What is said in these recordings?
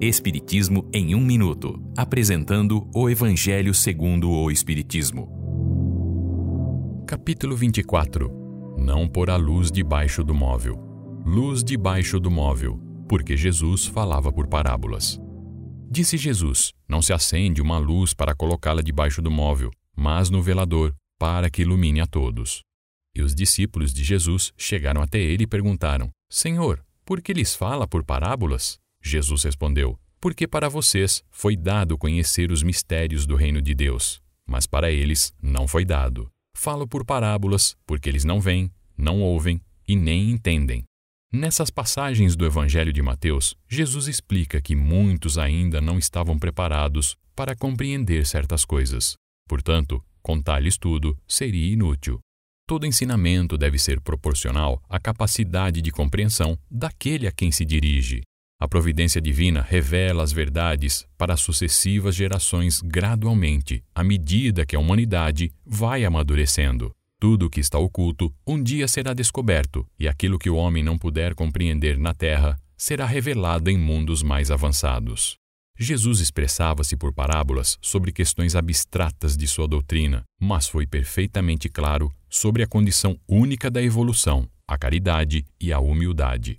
Espiritismo em um minuto, apresentando o Evangelho segundo o Espiritismo. Capítulo 24. Não pôr a luz debaixo do móvel. Luz debaixo do móvel, porque Jesus falava por parábolas. Disse Jesus: Não se acende uma luz para colocá-la debaixo do móvel, mas no velador, para que ilumine a todos. E os discípulos de Jesus chegaram até ele e perguntaram: Senhor, por que lhes fala por parábolas? Jesus respondeu: Porque para vocês foi dado conhecer os mistérios do reino de Deus, mas para eles não foi dado. Falo por parábolas, porque eles não veem, não ouvem e nem entendem. Nessas passagens do Evangelho de Mateus, Jesus explica que muitos ainda não estavam preparados para compreender certas coisas. Portanto, contar-lhes tudo seria inútil. Todo ensinamento deve ser proporcional à capacidade de compreensão daquele a quem se dirige. A providência divina revela as verdades para as sucessivas gerações gradualmente, à medida que a humanidade vai amadurecendo. Tudo o que está oculto um dia será descoberto, e aquilo que o homem não puder compreender na terra será revelado em mundos mais avançados. Jesus expressava-se por parábolas sobre questões abstratas de sua doutrina, mas foi perfeitamente claro sobre a condição única da evolução, a caridade e a humildade.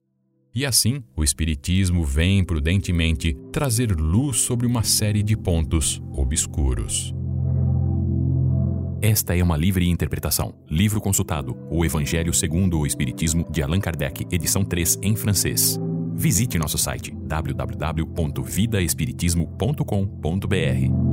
E assim, o Espiritismo vem prudentemente trazer luz sobre uma série de pontos obscuros. Esta é uma livre interpretação. Livro consultado: O Evangelho segundo o Espiritismo, de Allan Kardec, edição 3, em francês. Visite nosso site www.vidaespiritismo.com.br.